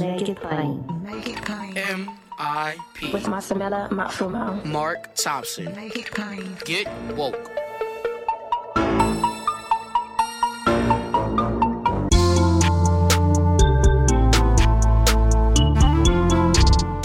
Make it plain. Make it plain. M.I.P. With Masamela Matfumo. Mark Thompson. Make it plain. Get woke.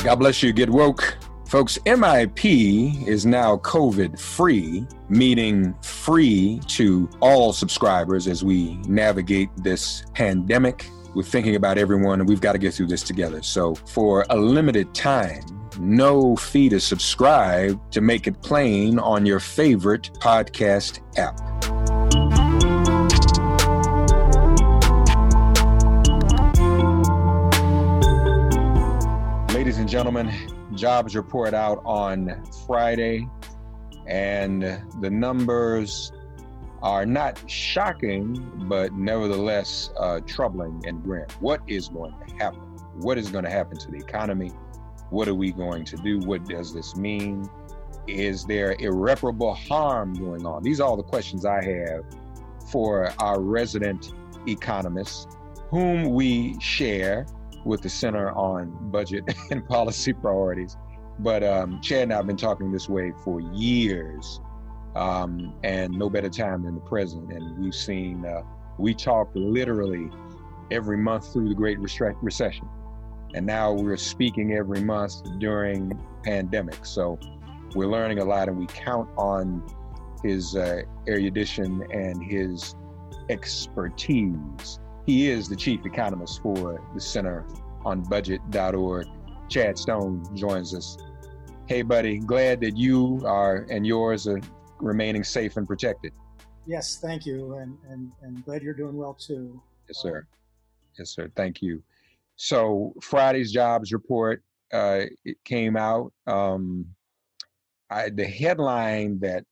God bless you. Get woke. Folks, MIP is now COVID free, meaning free to all subscribers as we navigate this pandemic. We're thinking about everyone and we've got to get through this together. So, for a limited time, no fee to subscribe to make it plain on your favorite podcast app. Ladies and gentlemen, jobs report out on Friday, and the numbers are not shocking, but nevertheless uh, troubling and grim. What is going to happen? What is going to happen to the economy? What are we going to do? What does this mean? Is there irreparable harm going on? These are all the questions I have for our resident economists, whom we share with the Center on Budget and Policy Priorities. But um, Chad and I have been talking this way for years, um, and no better time than the present. And we've seen, uh, we talked literally every month through the Great Recession, and now we're speaking every month during pandemic. So we're learning a lot, and we count on his uh, erudition and his expertise. He is the chief economist for the Center on Budget.org. Chad Stone joins us. Hey, buddy, glad that you are and yours are remaining safe and protected. Yes, thank you, and and and glad you're doing well too. Yes, sir. Yes, sir. Thank you. So Friday's jobs report uh, it came out. Um, I, the headline that,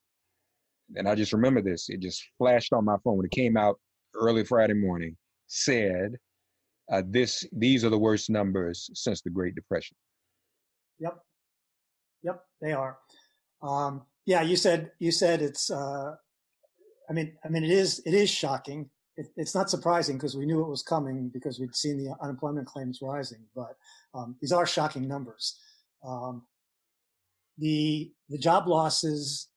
and I just remember this. It just flashed on my phone when it came out early Friday morning. Said, uh, "This these are the worst numbers since the Great Depression." Yep, yep, they are. Um, yeah, you said you said it's. Uh, I mean, I mean, it is it is shocking. It, it's not surprising because we knew it was coming because we'd seen the unemployment claims rising. But um, these are shocking numbers. Um, the the job losses,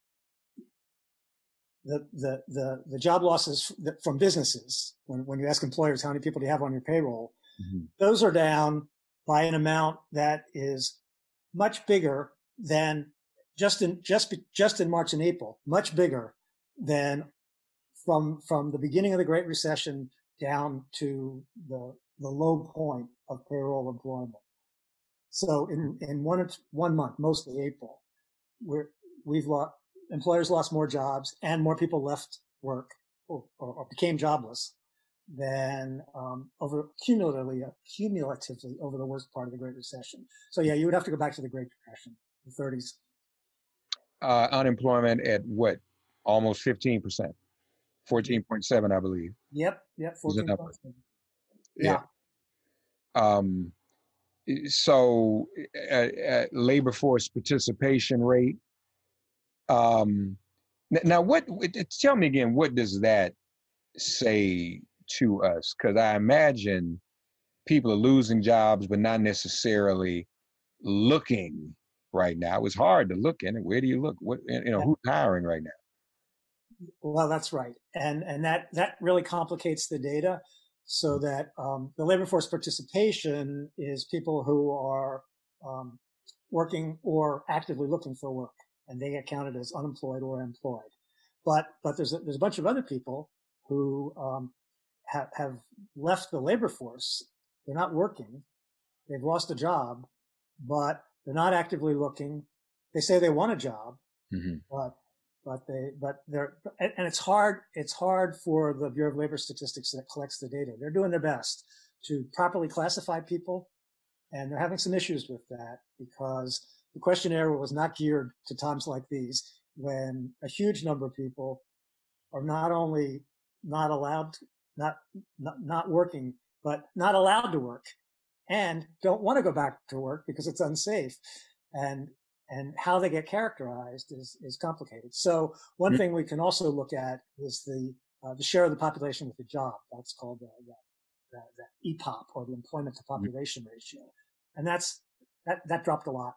the the the, the job losses from businesses when when you ask employers how many people do you have on your payroll, mm-hmm. those are down by an amount that is much bigger than just in just just in March and April, much bigger than from from the beginning of the Great Recession down to the the low point of payroll employment. So in in one one month, mostly April, we're we've lost employers lost more jobs and more people left work or, or, or became jobless than um, over cumulatively cumulatively over the worst part of the Great Recession. So yeah, you would have to go back to the Great Depression, the 30s. Uh, unemployment at what? Almost 15 percent, 14.7, I believe. Yep, yep, 14. Yeah. yeah. Um, so, uh, uh, labor force participation rate. Um, now, what? Tell me again. What does that say to us? Because I imagine people are losing jobs, but not necessarily looking right now. It's hard to look in it. Where do you look? What you know? Who's hiring right now? Well, that's right, and and that that really complicates the data. So mm. that um, the labor force participation is people who are um, working or actively looking for work, and they get counted as unemployed or employed. But but there's a, there's a bunch of other people who um, have have left the labor force. They're not working. They've lost a job, but they're not actively looking. They say they want a job, mm-hmm. but but they but they're and it's hard it's hard for the Bureau of Labor Statistics that collects the data. They're doing their best to properly classify people, and they're having some issues with that because the questionnaire was not geared to times like these when a huge number of people are not only not allowed not, not not working but not allowed to work and don't want to go back to work because it's unsafe and and how they get characterized is, is complicated. So one mm-hmm. thing we can also look at is the, uh, the share of the population with a job. That's called the, the, the, the EPOP or the employment to mm-hmm. population mm-hmm. ratio. And that's, that, that dropped a lot,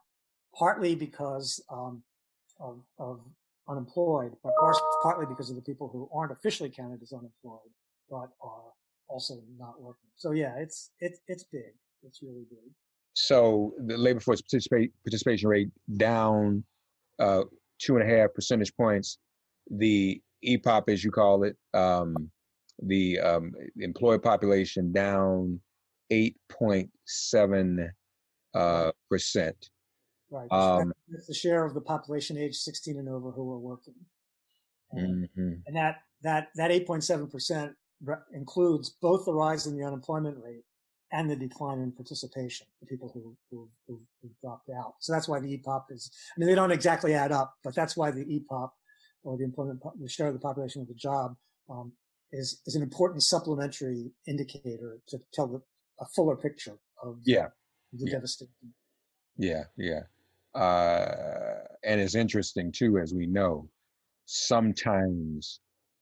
partly because, um, of, of unemployed, but partly because of the people who aren't officially counted as unemployed, but are also not working. So yeah, it's, it's, it's big. It's really big. So the labor force participate, participation rate down uh, two and a half percentage points. The EPOP, as you call it, um, the um, employed population down 8.7 uh, percent. Right. Um, that's the share of the population age 16 and over who are working. And, mm-hmm. and that, that, that 8.7 percent includes both the rise in the unemployment rate and the decline in participation, the people who, who, who, who, dropped out. So that's why the EPOP is, I mean, they don't exactly add up, but that's why the EPOP or the employment, the share of the population with a job, um, is, is an important supplementary indicator to tell the, a fuller picture of yeah. the yeah. devastation. Yeah, yeah. Uh, and it's interesting too, as we know, sometimes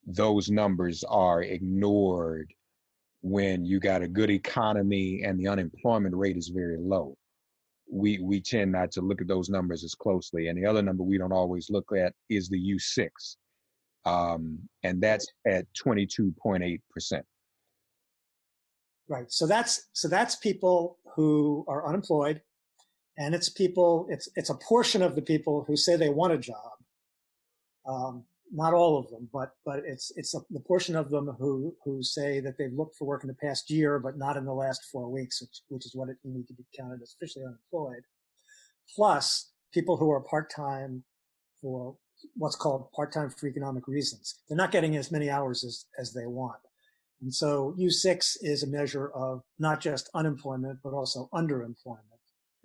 those numbers are ignored when you got a good economy and the unemployment rate is very low. We we tend not to look at those numbers as closely. And the other number we don't always look at is the U6, um, and that's at 22.8 percent. Right. So that's so that's people who are unemployed, and it's people. It's it's a portion of the people who say they want a job. Um, not all of them, but but it's it's a, the portion of them who who say that they've looked for work in the past year, but not in the last four weeks, which, which is what it, you need to be counted as officially unemployed. Plus, people who are part time for what's called part time for economic reasons. They're not getting as many hours as as they want, and so U6 is a measure of not just unemployment but also underemployment.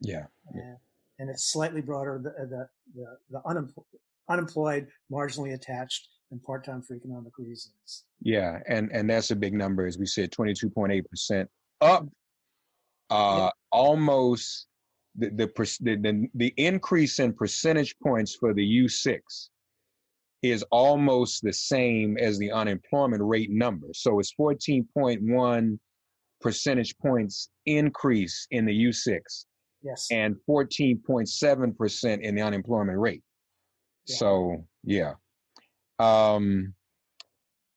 Yeah. And, and it's slightly broader. The the the, the unemployed unemployed, marginally attached, and part-time for economic reasons. Yeah, and and that's a big number, as we said, twenty-two point eight percent up, uh, yeah. almost the the, the the the increase in percentage points for the U six is almost the same as the unemployment rate number. So it's fourteen point one percentage points increase in the U6. Yes. And 14.7% in the unemployment rate. So yeah. Um,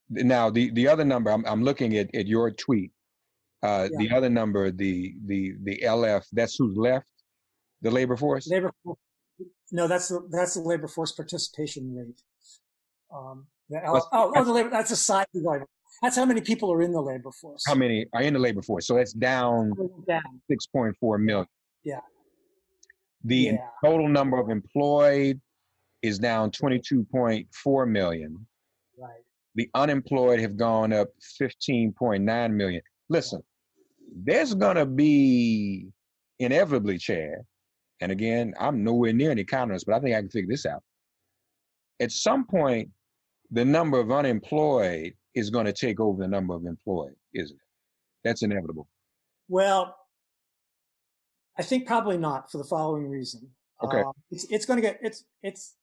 now the the other number I'm I'm looking at at your tweet. Uh, yeah. The other number, the the the LF, that's who's left, the labor force. Labor force. No, that's the that's the labor force participation rate. Um, the, oh, oh, oh, the labor. That's a side labor. That's how many people are in the labor force. How many are in the labor force? So that's down Down. six point four million. Yeah. The Yeah. total number of employed is down twenty two point four million. Right. The unemployed have gone up fifteen point nine million. Listen, there's gonna be inevitably, Chad. And again, I'm nowhere near an economist, but I think I can figure this out. At some point, the number of unemployed is going to take over the number of employed, isn't it? That's inevitable. Well, I think probably not for the following reason. Okay. Um, it's it's going to get it's it's.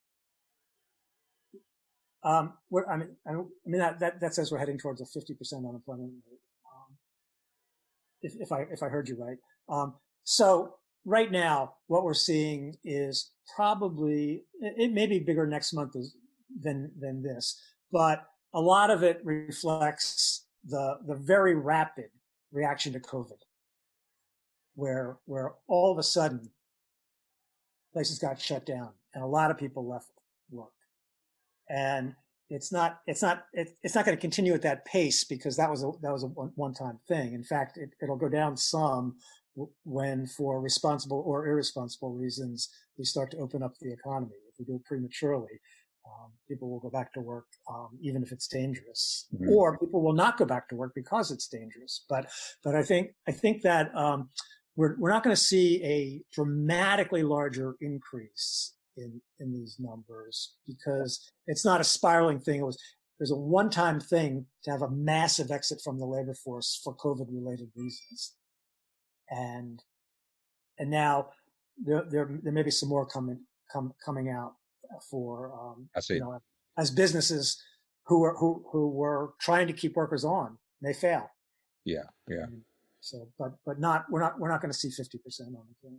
Um, I mean, I mean that, that that says we're heading towards a fifty percent unemployment rate. Um, if if I if I heard you right. Um, so right now, what we're seeing is probably it, may be bigger next month than than this, but a lot of it reflects the the very rapid reaction to COVID, where where all of a sudden places got shut down and a lot of people left work, and it's not it's not it, it's not going to continue at that pace because that was a that was a one time thing. In fact, it, it'll go down some when, for responsible or irresponsible reasons, we start to open up the economy. If we do it prematurely, um, people will go back to work, um, even if it's dangerous, Mhm. or people will not go back to work because it's dangerous. But, but I think, I think that, um, we're, we're not going to see a dramatically larger increase in, in these numbers because it's not a spiraling thing. It was, there's a one-time thing to have a massive exit from the labor force for COVID related reasons. And, and now there, there, there may be some more coming, come, coming out for, um, I see. you know, as businesses who were who who were trying to keep workers on, they fail. Yeah, yeah. So, but but not we're not we're not going to see fifty percent on the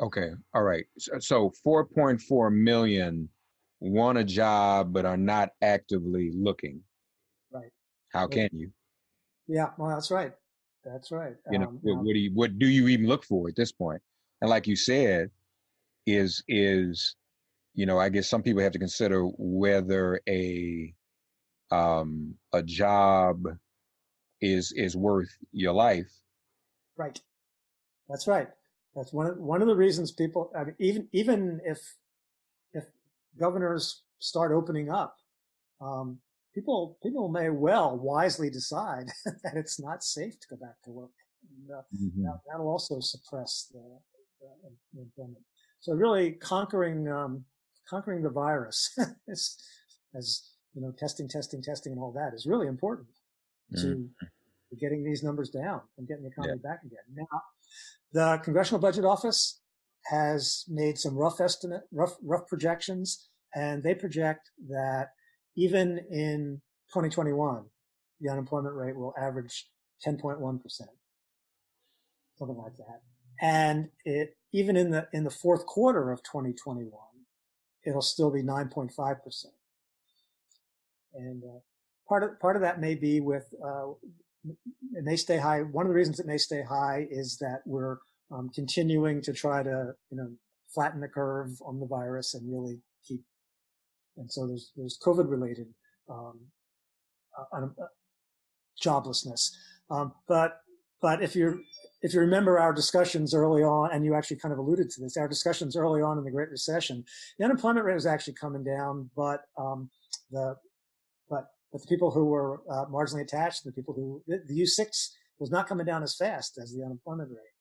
Okay, all right. So, so 4.4 million want a job but are not actively looking. Right. How can you? Yeah, well, that's right. That's right. You know, Um, what, um, what do you what do you even look for at this point? And like you said, is is you know, I guess some people have to consider whether a um a job is is worth your life. Right. That's right. That's one of one of the reasons people. I mean, even even if if governors start opening up, um, people people may well wisely decide that it's not safe to go back to work. And, uh, that, that'll also suppress the, the, employment. So really conquering um, conquering the virus, as, as you know, testing, testing, testing, and all that is really important to, Mhm. to getting these numbers down and getting the economy back again. Now, the Congressional Budget Office has made some rough estimate, rough rough projections, and they project that even in 2021, the unemployment rate will average 10.1 percent, something like that. And it even in the in the fourth quarter of 2021, it'll still be 9.5 percent. And uh, part of part of that may be with uh, it may stay high. One of the reasons it may stay high is that we're um, continuing to try to you know flatten the curve on the virus and really keep. And so there's there's COVID related um, uh, uh, joblessness, um, but but if you if you remember our discussions early on, and you actually kind of alluded to this, our discussions early on in the Great Recession, the unemployment rate was actually coming down, but um, the but the people who were uh, marginally attached, the people who the, the U6 was not coming down as fast as the unemployment rate,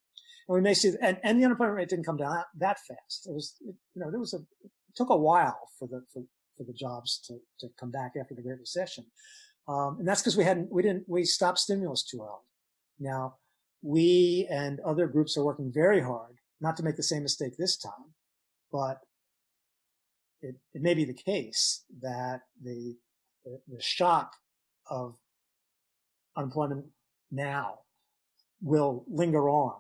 and we may see and, and the unemployment rate didn't come down that, that fast. It was it, you know there was a it took a while for the for, for the jobs to to come back after the Great Recession, um, and that's because we hadn't we didn't we stopped stimulus too early. Now we and other groups are working very hard not to make the same mistake this time, but it, it may be the case that the, the, the shock of unemployment now will linger on.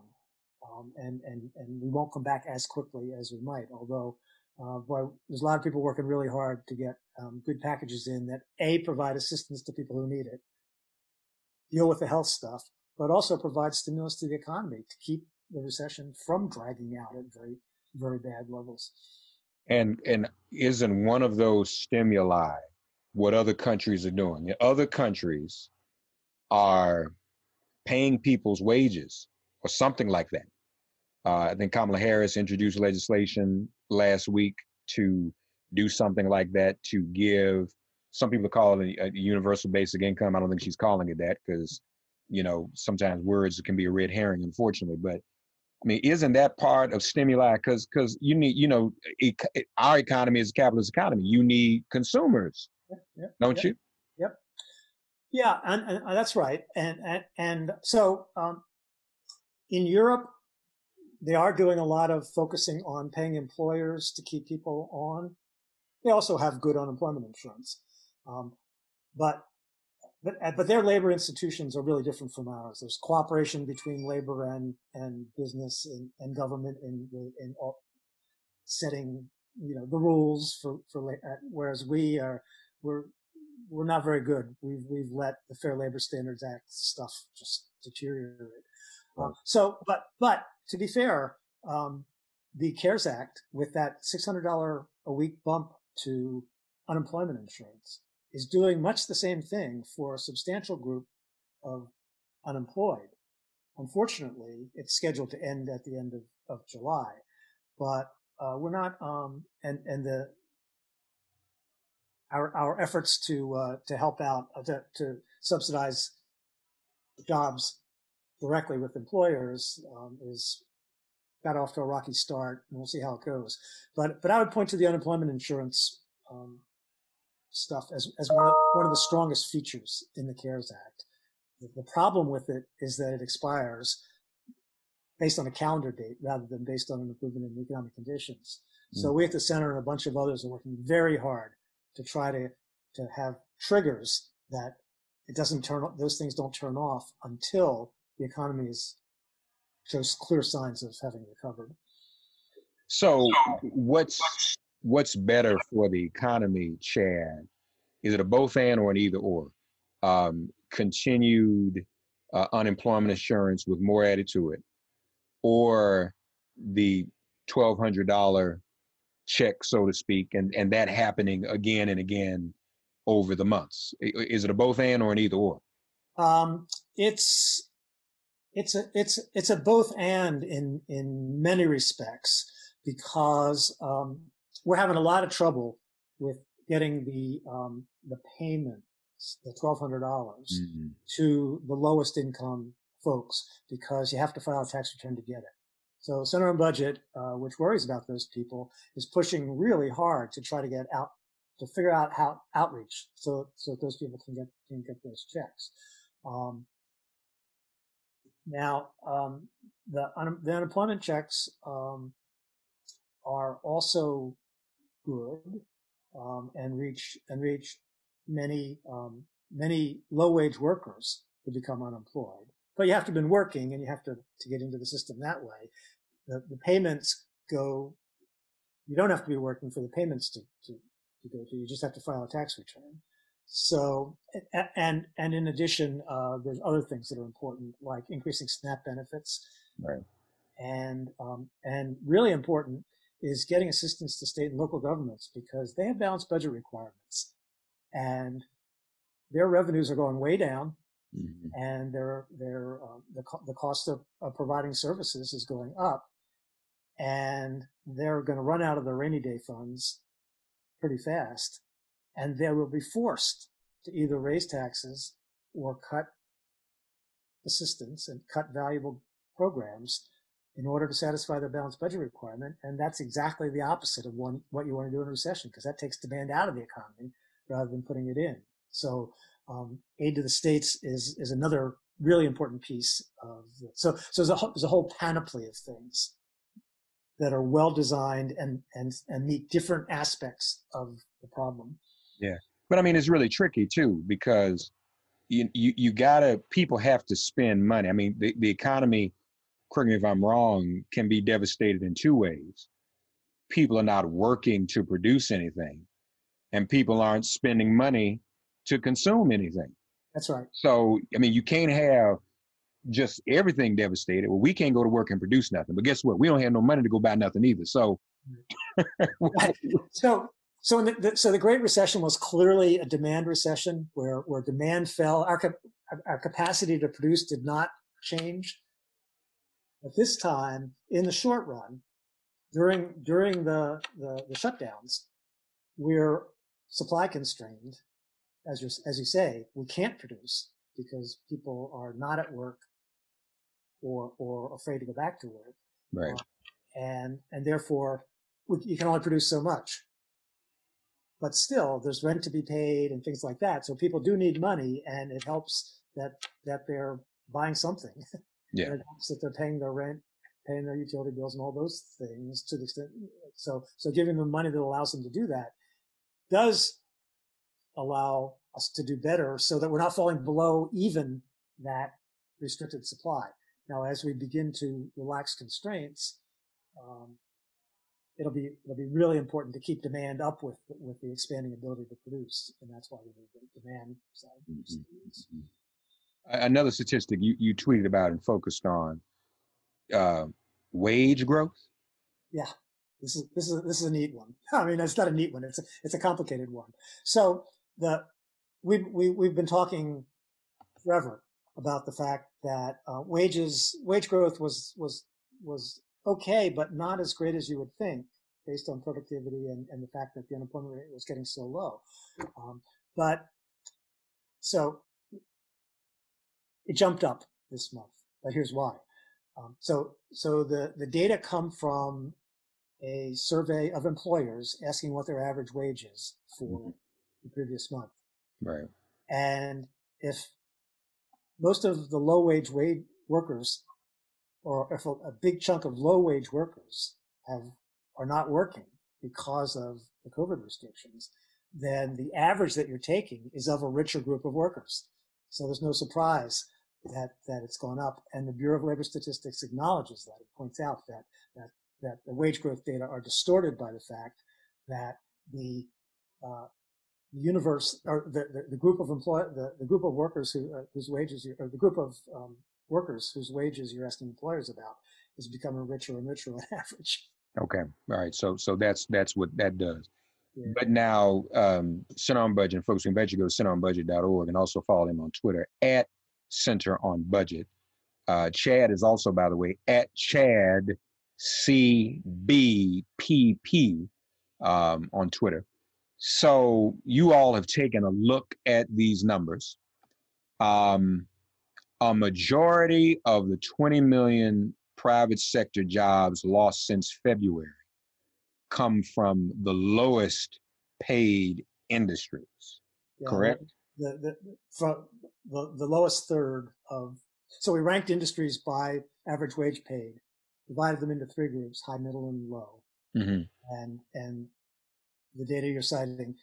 Um, and, and, and we won't come back as quickly as we might, although, uh, boy, there's a lot of people working really hard to get, um, good packages in that A, provide assistance to people who need it, deal with the health stuff, but also provide stimulus to the economy to keep the recession from dragging out at very, very bad levels. And and isn't one of those stimuli what other countries are doing? Other countries are paying people's wages or something like that. Uh, I think Kamala Harris introduced legislation last week to do something like that to give some people call it a, a universal basic income. I don't think she's calling it that because you know sometimes words can be a red herring, unfortunately. But I mean, isn't that part of stimuli? Because because you need you know our economy is a capitalist economy. You need consumers, yep, don't you? Yep. Yeah, and, and, uh, that's right. And and and so um, in Europe, they are doing a lot of focusing on paying employers to keep people on. They also have good unemployment insurance, um, but but uh, but their labor institutions are really different from ours. There's cooperation between labor and and business and, and government in in all, setting you know the rules for for uh, whereas we are we're we're not very good. We've we've let the Fair Labor Standards Act stuff just deteriorate. Right. Um, so, but but to be fair, um, the CARES Act with that $600 a week bump to unemployment insurance is doing much the same thing for a substantial group of unemployed. Unfortunately, it's scheduled to end at the end of, of July, but uh, we're not, um, and, and the, our, our efforts to, uh, to help out, uh, to, to subsidize jobs directly with employers um, is got off to a rocky start, and we'll see how it goes. But but I would point to the unemployment insurance um, stuff as as one of, one of the strongest features in the CARES Act. The, the problem with it is that it expires based on a calendar date rather than based on an improvement in economic conditions. Mm. So we at the center and a bunch of others are working very hard to try to to have triggers that it doesn't turn those things don't turn off until the economy is shows clear signs of having recovered. So, what's what's better for the economy, Chad? Is it a both and or an either or? Um, continued uh, unemployment insurance with more added to it, or the twelve hundred dollar check, so to speak, and and that happening again and again over the months? Is it a both and or an either or? Um, it's it's a it's it's a both and in in many respects because um, we're having a lot of trouble with getting the um, the payments, the twelve hundred dollars, mm-hmm. to the lowest income folks because you have to file a tax return to get it. So Center on Budget, uh, which worries about those people, is pushing really hard to try to get out to figure out how outreach so so those people can get can get those checks. Um, now, um, the, un- the unemployment checks um, are also good um, and reach and reach many um, many low wage workers who become unemployed. But you have to have been working and you have to to get into the system that way. The, the payments go. You don't have to be working for the payments to, to, to go to. You just have to file a tax return. So, and, and in addition, uh, there's other things that are important, like increasing SNAP benefits. Right. And, um, and really important is getting assistance to state and local governments because they have balanced budget requirements and their revenues are going way down. Mm-hmm. And their, their, uh, the, the cost of, of providing services is going up and they're going to run out of the rainy day funds pretty fast and they will be forced to either raise taxes or cut assistance and cut valuable programs in order to satisfy the balanced budget requirement. And that's exactly the opposite of one, what you want to do in a recession because that takes demand out of the economy rather than putting it in. So um, aid to the states is is another really important piece of it. So so there's a, there's a whole panoply of things that are well designed and and and meet different aspects of the problem. Yeah. But I mean, it's really tricky too because you, you, you gotta, people have to spend money. I mean, the, the economy, correct me if I'm wrong, can be devastated in two ways. People are not working to produce anything and people aren't spending money to consume anything. That's right. So, I mean, you can't have just everything devastated. Well, we can't go to work and produce nothing. But guess what? We don't have no money to go buy nothing either. So so so the, the, so the Great Recession was clearly a demand recession where where demand fell. Our our capacity to produce did not change. At this time, in the short run, during during the the, the shutdowns, we're supply constrained. As you as you say, we can't produce because people are not at work or or afraid to go back to work. Right. Uh, and and therefore you can only produce so much. But still, there's rent to be paid and things like that. So people do need money, and it helps that that they're buying something. Yeah. it helps that they're paying their rent, paying their utility bills, and all those things to the extent. So so giving them money that allows them to do that does allow us to do better, so that we're not falling below even that restricted supply. Now, as we begin to relax constraints, um, it'll be it'll be really important to keep demand up with with the expanding ability to produce, and that's why we need the demand side. Mm-hmm. mm-hmm. Another statistic you, you tweeted about and focused on uh, wage growth. Yeah, this is this is this is a neat one. I mean, it's not a neat one; it's a, it's a complicated one. So the we we we've been talking forever about the fact that uh, wages wage growth was was was okay, but not as great as you would think based on productivity and, and the fact that the unemployment rate was getting so low. Um, but so it jumped up this month, but here's why. Um, so, so the, the data come from a survey of employers asking what their average wage is for mm-hmm. the previous month. Right. And if most of the low wage wage workers or a big chunk of low wage workers have are not working because of the COVID restrictions, then the average that you're taking is of a richer group of workers. So there's no surprise that that it's gone up. And the Bureau of Labor Statistics acknowledges that. It points out that that that the wage growth data are distorted by the fact that the uh, universe or the, the, the, group of employ the, the group of workers who uh, whose wages you, or the group of um, workers whose wages you're asking employers about is becoming richer and richer on average. Okay. All right. So so that's that's what that does. Yeah. But now, um, Center on Budget and folks can bet you go to centeronbudget.org and also follow him on Twitter at Center on Budget. Uh, Chad is also, by the way, at Chad CBPP um, on Twitter. So you all have taken a look at these numbers. Um, a majority of the 20 million private sector jobs lost since February come from the lowest paid industries. Yeah, correct? The, the, from the, the lowest third of, so we ranked industries by average wage paid, divided them into three groups, high, middle, and low. Mm-hmm. And, and the data you're citing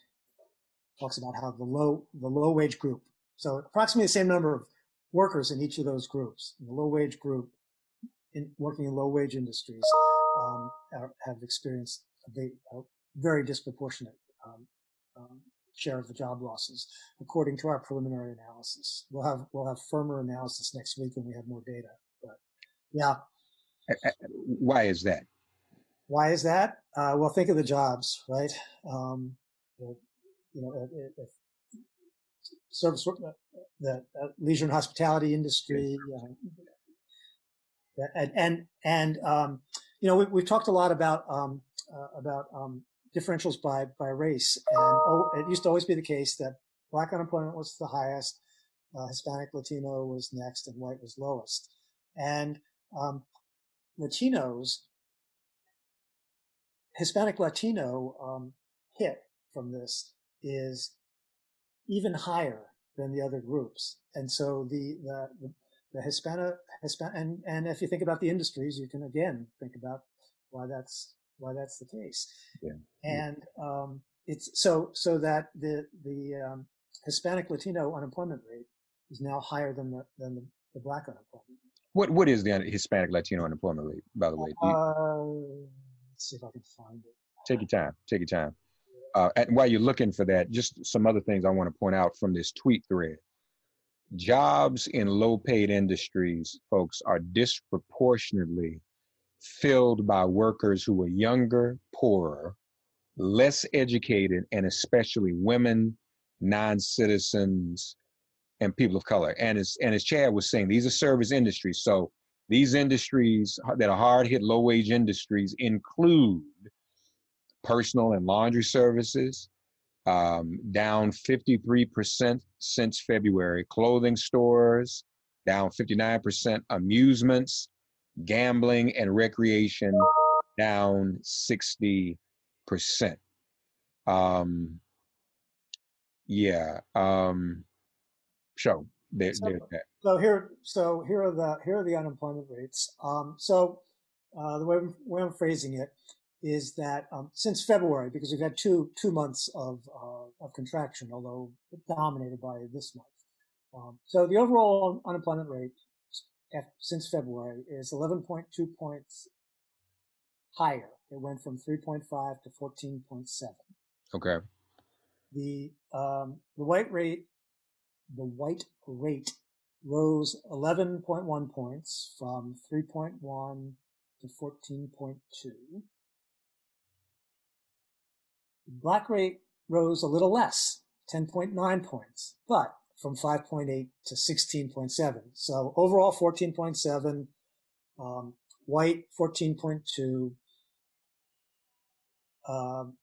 talks about how the low, the low wage group, so approximately the same number of workers in each of those groups. The low wage group, in working in low wage industries, um, are, have experienced a, a very disproportionate um, um, share of the job losses, according to our preliminary analysis. We'll have we'll have firmer analysis next week when we have more data. But yeah, why is that? Why is that? Uh, well, think of the jobs, right? Um, you know, if, service, uh, the uh, leisure and hospitality industry, uh, and and and um, you know we, have talked a lot about um, uh, about um, differentials by by race, and oh, it used to always be the case that black unemployment was the highest, uh, Hispanic Latino was next, and white was lowest, and um, Latinos, Hispanic Latino um, hit from this is even higher than the other groups. And so the, the, the, the Hispanic, Hispanic, and, and if you think about the industries, you can again think about why that's, why that's the case. Yeah. And, um, it's so, so that the, the, um, Hispanic Latino unemployment rate is now higher than the, than the, the black unemployment. What, what is the Hispanic Latino unemployment rate, by the way? Uh, see if I can find it. Take your time. Take your time uh, and while you're looking for that, just some other things I want to point out from this tweet thread. Jobs in low paid industries, folks, are disproportionately filled by workers who were younger, poorer, less educated, and especially women, non-citizens, and people of color. And as and as Chad was saying, these are service industries. So these industries that are hard hit, low wage industries include personal and laundry services, um, down 53% since February, clothing stores, down 59%, amusements, gambling, and recreation, down 60%. Um, yeah. Um, so there, So- that. So here, so here are the here are the unemployment rates. Um, so uh, the way I'm, way I'm phrasing it is that um, since February, because we've had two two months of uh, of contraction, although dominated by this month. Um, so the overall unemployment rate since February is 11.2 points higher. It went from 3.5 to 14.7. Okay. The um, the white rate the white rate rose 11.1 points from 3.1 to 14.2. The black rate rose a little less, 10.9 points, but from 5.8 to 16.7. So overall 14.7, um, white 14.2, um,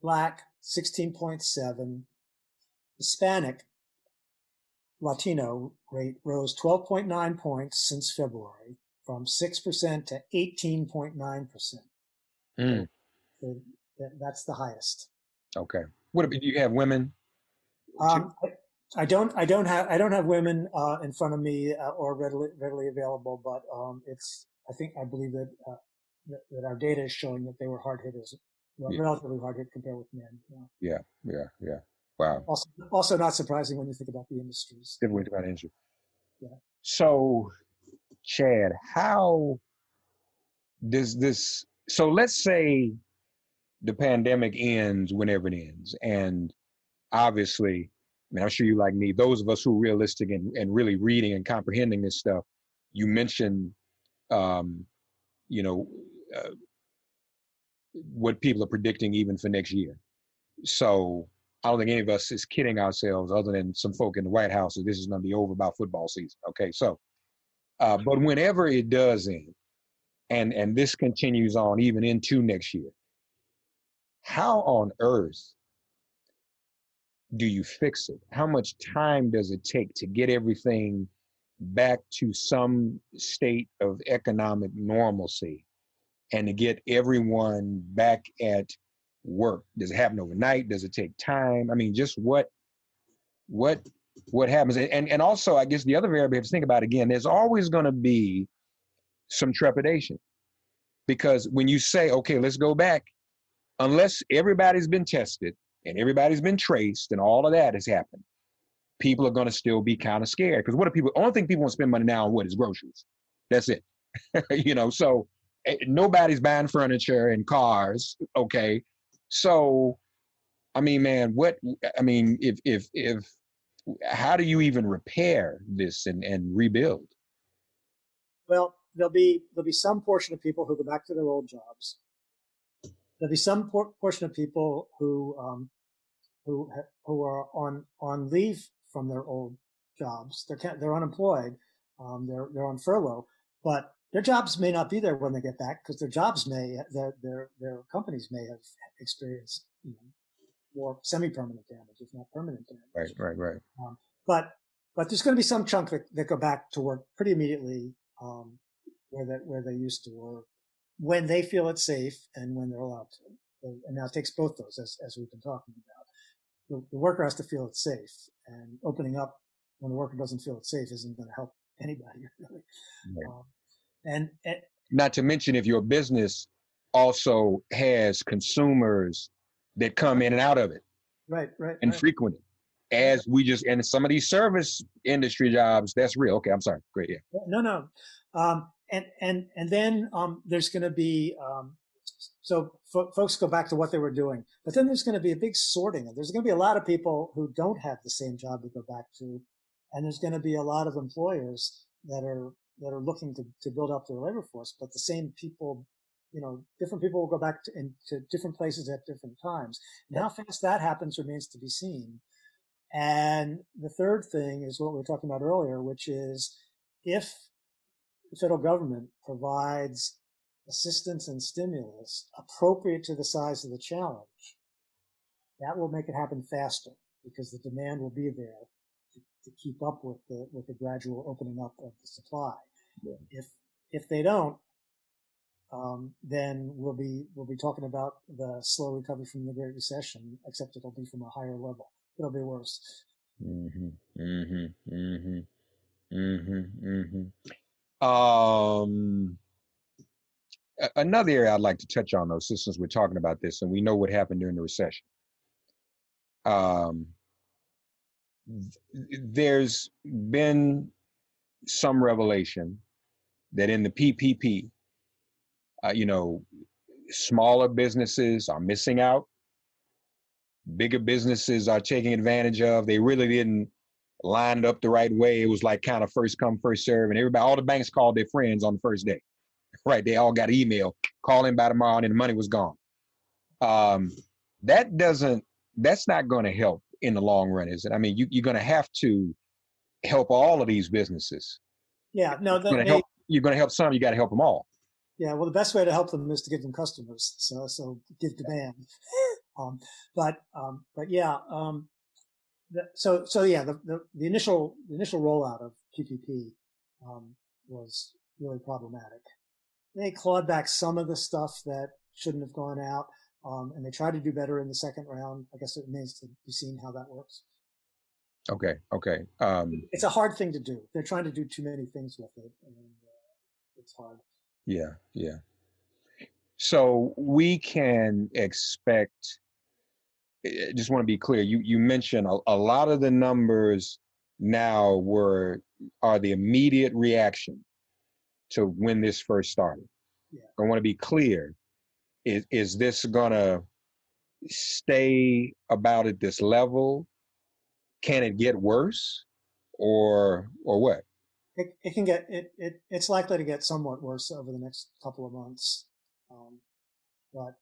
black 16.7, Hispanic Latino rate rose 12.9 points since February from 6% to 18.9%. Mm, So That's the highest. okay. What do you have women? Um, I, don't, I don't have, I don't have women, uh, in front of me, uh, or readily, readily available, but, um, it's, I think, I believe that, uh, that, that our data is showing that they were hard hit as, well, Yeah. relatively hard hit compared with men. Yeah, yeah, yeah. Wow. Also, also not surprising when you think about the industries. Different about injury. Yeah. So, Chad, how does this? So let's say the pandemic ends whenever it ends, and obviously, I mean, I'm sure you like me. Those of us who are realistic and, and really reading and comprehending this stuff, you mentioned, um, you know, uh, what people are predicting even for next year. So I don't think any of us is kidding ourselves, other than some folk in the White House, that this is going to be over about football season. Okay, so, uh, but whenever it does end, and and this continues on even into next year, how on earth do you fix it? How much time does it take to get everything back to some state of economic normalcy, and to get everyone back at work? Does it happen overnight? Does it take time? I mean, just what what what happens? And and, also, I guess the other variable you have to think about again, there's always going to be some trepidation because when you say, okay, let's go back, unless everybody's been tested and everybody's been traced and all of that has happened, people are going to still be kind of scared because what do people? Only thing people want to spend money now on what is groceries. That's it. you know, so eh, nobody's buying furniture and cars. Okay, so, I mean, man, what? I mean, if if if, how do you even repair this and and rebuild? Well, there'll be there'll be some portion of people who go back to their old jobs. There'll be some por- portion of people who um, who who are on on leave from their old jobs. They're they're unemployed. Um, they're they're on furlough, but their jobs may not be there when they get back because their jobs may their their their companies may have experienced you know, more semi-permanent damage, if not permanent damage Right, right, right. but but there's going to be some chunk that, that go back to work pretty immediately um, where they where they used to work when they feel it's safe and when they're allowed to. And and now it takes both those as as we've been talking about. The, the worker has to feel it's safe, and opening up when the worker doesn't feel it's safe isn't going to help anybody really. Right. Um, and, and Not to mention if your business also has consumers that come in and out of it right, right, and right. frequent it. As we just and some of these service industry jobs, that's real. Okay, I'm sorry. Great, yeah. No, no. Um, and, and, and then, um, there's going to be, um, so fo- folks go back to what they were doing, but then there's going to be a big sorting. There's going to be a lot of people who don't have the same job to go back to. And there's going to be a lot of employers that are, that are looking to, to build up their labor force, but the same people, you know, different people will go back to, into different places at different times. And how fast that happens remains to be seen. And the third thing is what we were talking about earlier, which is if the federal government provides assistance and stimulus appropriate to the size of the challenge, that will make it happen faster because the demand will be there to, to keep up with the with the gradual opening up of the supply. Yeah. If if they don't, um, then we'll be we'll be talking about the slow recovery from the Great Recession, except it'll be from a higher level. It'll be worse. Mm-hmm. Mm-hmm. Mm-hmm. Mm-hmm. Mm-hmm. Um, another area I'd like to touch on, though, since we're talking about this, and we know what happened during the recession. Um, there's been some revelation that in the PPP, uh, you know, smaller businesses are missing out. Bigger businesses are taking advantage of. They really didn't line up the right way. It was like kind of first come, first serve, and everybody, all the banks called their friends on the first day. Right? They all got email, call in by tomorrow, and the money was gone. Um, that doesn't. That's not going to help in the long run, is it? I mean, you, you're going to have to help all of these businesses. Yeah, no, that you're going, you're going to help some. You got to help them all. Yeah, well, the best way to help them is to give them customers. So, so give demand. um, but, um, but yeah, um, the, so, so yeah, the, the, the, initial, the initial rollout of PPP, um, was really problematic. They clawed back some of the stuff that shouldn't have gone out. Um, and they tried to do better in the second round. I guess it remains to be seen how that works. Okay. Okay. Um, it's a hard thing to do. They're trying to do too many things with it, and uh, it's hard. Yeah. Yeah. So we can expect. I just want to be clear. You you mentioned a, a lot of the numbers now were are the immediate reaction to when this first started. Yeah. I want to be clear is is this gonna stay about at this level? Can it get worse, or or what? It, it can get it, it it's likely to get somewhat worse over the next couple of months, um, but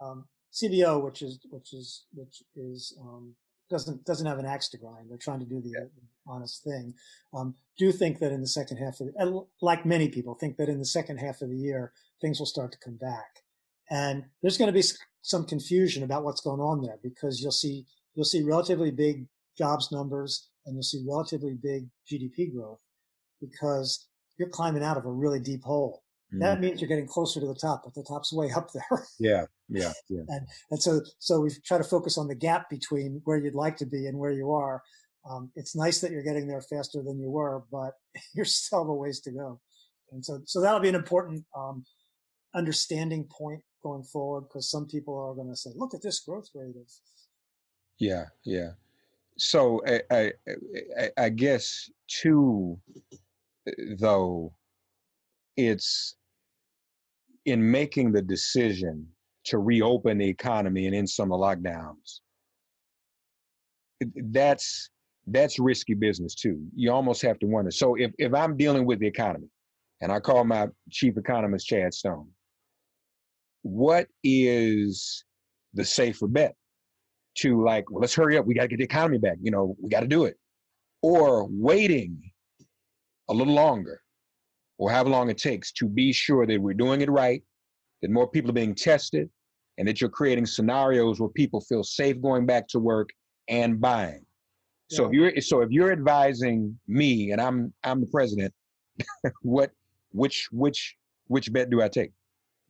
um, CBO, which is which is which is um, doesn't doesn't have an axe to grind. They're trying to do the yeah. honest thing. Um, do think that in the second half of the, like many people think that in the second half of the year things will start to come back. And there's going to be some confusion about what's going on there because you'll see, you'll see relatively big jobs numbers and you'll see relatively big GDP growth because you're climbing out of a really deep hole. Mm. That means you're getting closer to the top, but the top's way up there. yeah, yeah, yeah. And and so so we try to focus on the gap between where you'd like to be and where you are. Um, it's nice that you're getting there faster than you were, but you're still a ways to go. And so so that'll be an important um, understanding point going forward because some people are going to say, look at this growth rate of. Yeah, yeah. So I, I, I guess too, eh, though, it's in making the decision to reopen the economy and end some of the lockdowns. That's that's risky business too. You almost have to wonder. So if if I'm dealing with the economy, and I call my chief economist Chad Stone, what is the safer bet to like, well, let's hurry up. We got to get the economy back. You know, we got to do it. Or waiting a little longer or however long it takes to be sure that we're doing it right, that more people are being tested, and that you're creating scenarios where people feel safe going back to work and buying. Yeah. So if you're so if you're advising me and I'm I'm the president, what which which which bet do I take?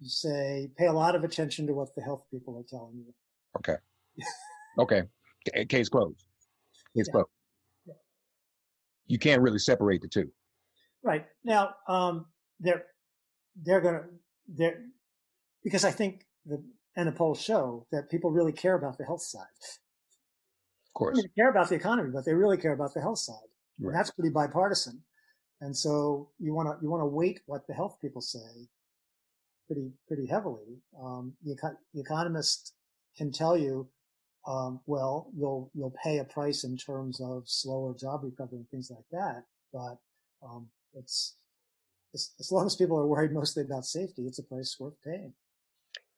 You say pay a lot of attention to what the health people are telling you. Okay. okay. Case closed. Case yeah. closed. Yeah. You can't really separate the two. Right now, um, they're they're gonna they're because I think the and the polls show that people really care about the health side. Of course, they care about the economy, but they really care about the health side. Right. And that's pretty bipartisan. And so you want to you want to wait what the health people say pretty pretty heavily. Um, the, the economist can tell you, um, well, you'll you'll pay a price in terms of slower job recovery and things like that, but um, it's as, as long as people are worried mostly about safety, it's a price worth paying.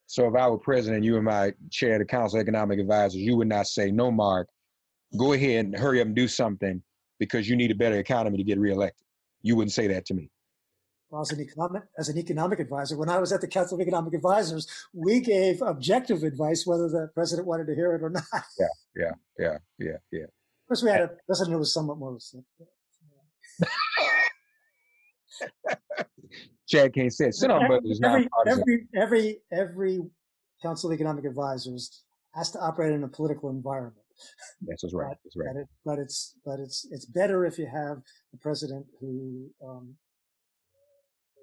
So if I were president, you and my chair of the Council of Economic Advisors, you would not say, no, Mark, go ahead and hurry up and do something because you need a better economy to get reelected. You wouldn't say that to me. Well, as an economic as an economic advisor, when I was at the Council of Economic Advisors, we gave objective advice whether the president wanted to hear it or not. Yeah, yeah, yeah, yeah, yeah. Of course, we had a president who was somewhat more receptive. Chad can't say it. Sit on is every, every every every Council of Economic Advisors has to operate in a political environment. That's right. That's right. But, it, but it's but it's it's better if you have a president who um,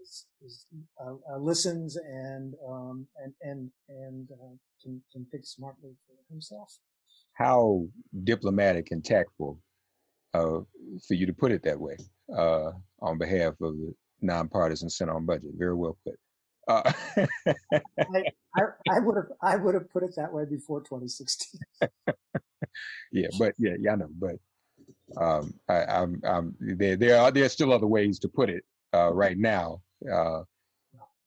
is, is, uh, uh, listens and um, and and and uh, can can think smartly for himself. How diplomatic and tactful uh, for you to put it that way uh, on behalf of the nonpartisan Center on Budget. Very well put. Uh, I, I, I would have I would have put it that way before 2016. yeah, but yeah, yeah, I know, but um, I, I'm, I'm there. There are there's still other ways to put it uh, right now. Uh,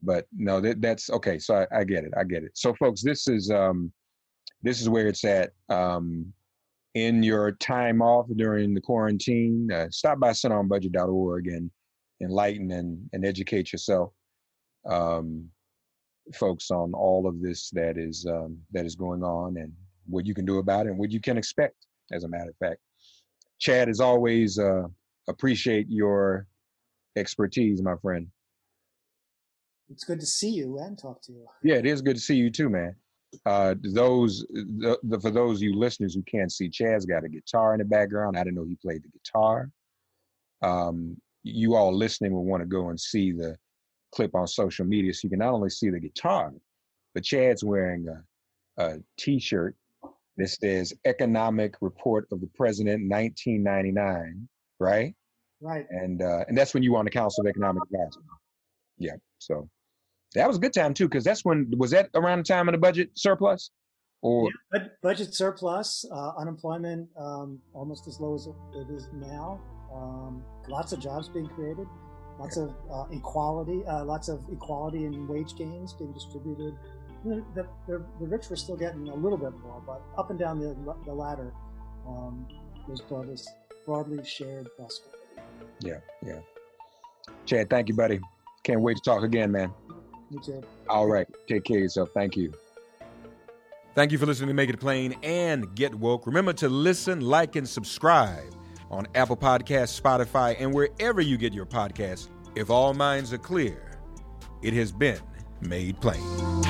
but no, that, that's okay. So I, I get it. I get it. So folks, this is um, this is where it's at. Um, in your time off during the quarantine, uh, stop by centeronbudget.org and enlighten and, and educate yourself, um, folks, on all of this that is um, that is going on and what you can do about it and what you can expect. As a matter of fact, Chad, as always, uh, appreciate your expertise, my friend. It's good to see you and talk to you. Yeah, it is good to see you too, man. Uh, those the, the, for those of you listeners who can't see, Chad's got a guitar in the background. I didn't know he played the guitar. Um, you all listening will want to go and see the clip on social media, so you can not only see the guitar, but Chad's wearing a, a T-shirt that says "Economic Report of the President, 1999." Right. Right. And uh, and that's when you were on the Council of Economic Advisors. Yeah. So that was a good time too, because that's when was that around the time of the budget surplus, or yeah, bud- budget surplus, uh, unemployment um, almost as low as it is now. Um, lots of jobs being created, lots of uh, equality, uh, lots of equality in wage gains being distributed. The, the, the rich were still getting a little bit more, but up and down the, the ladder, um, there's broadly, broadly shared prosperity. Yeah, yeah. Chad, thank you, buddy. Can't wait to talk again, man. Me too. All right, take care of yourself. Thank you. Thank you for listening to Make It Plain and Get Woke. Remember to listen, like, and subscribe on Apple Podcasts, Spotify, and wherever you get your podcasts. If all minds are clear, it has been made plain.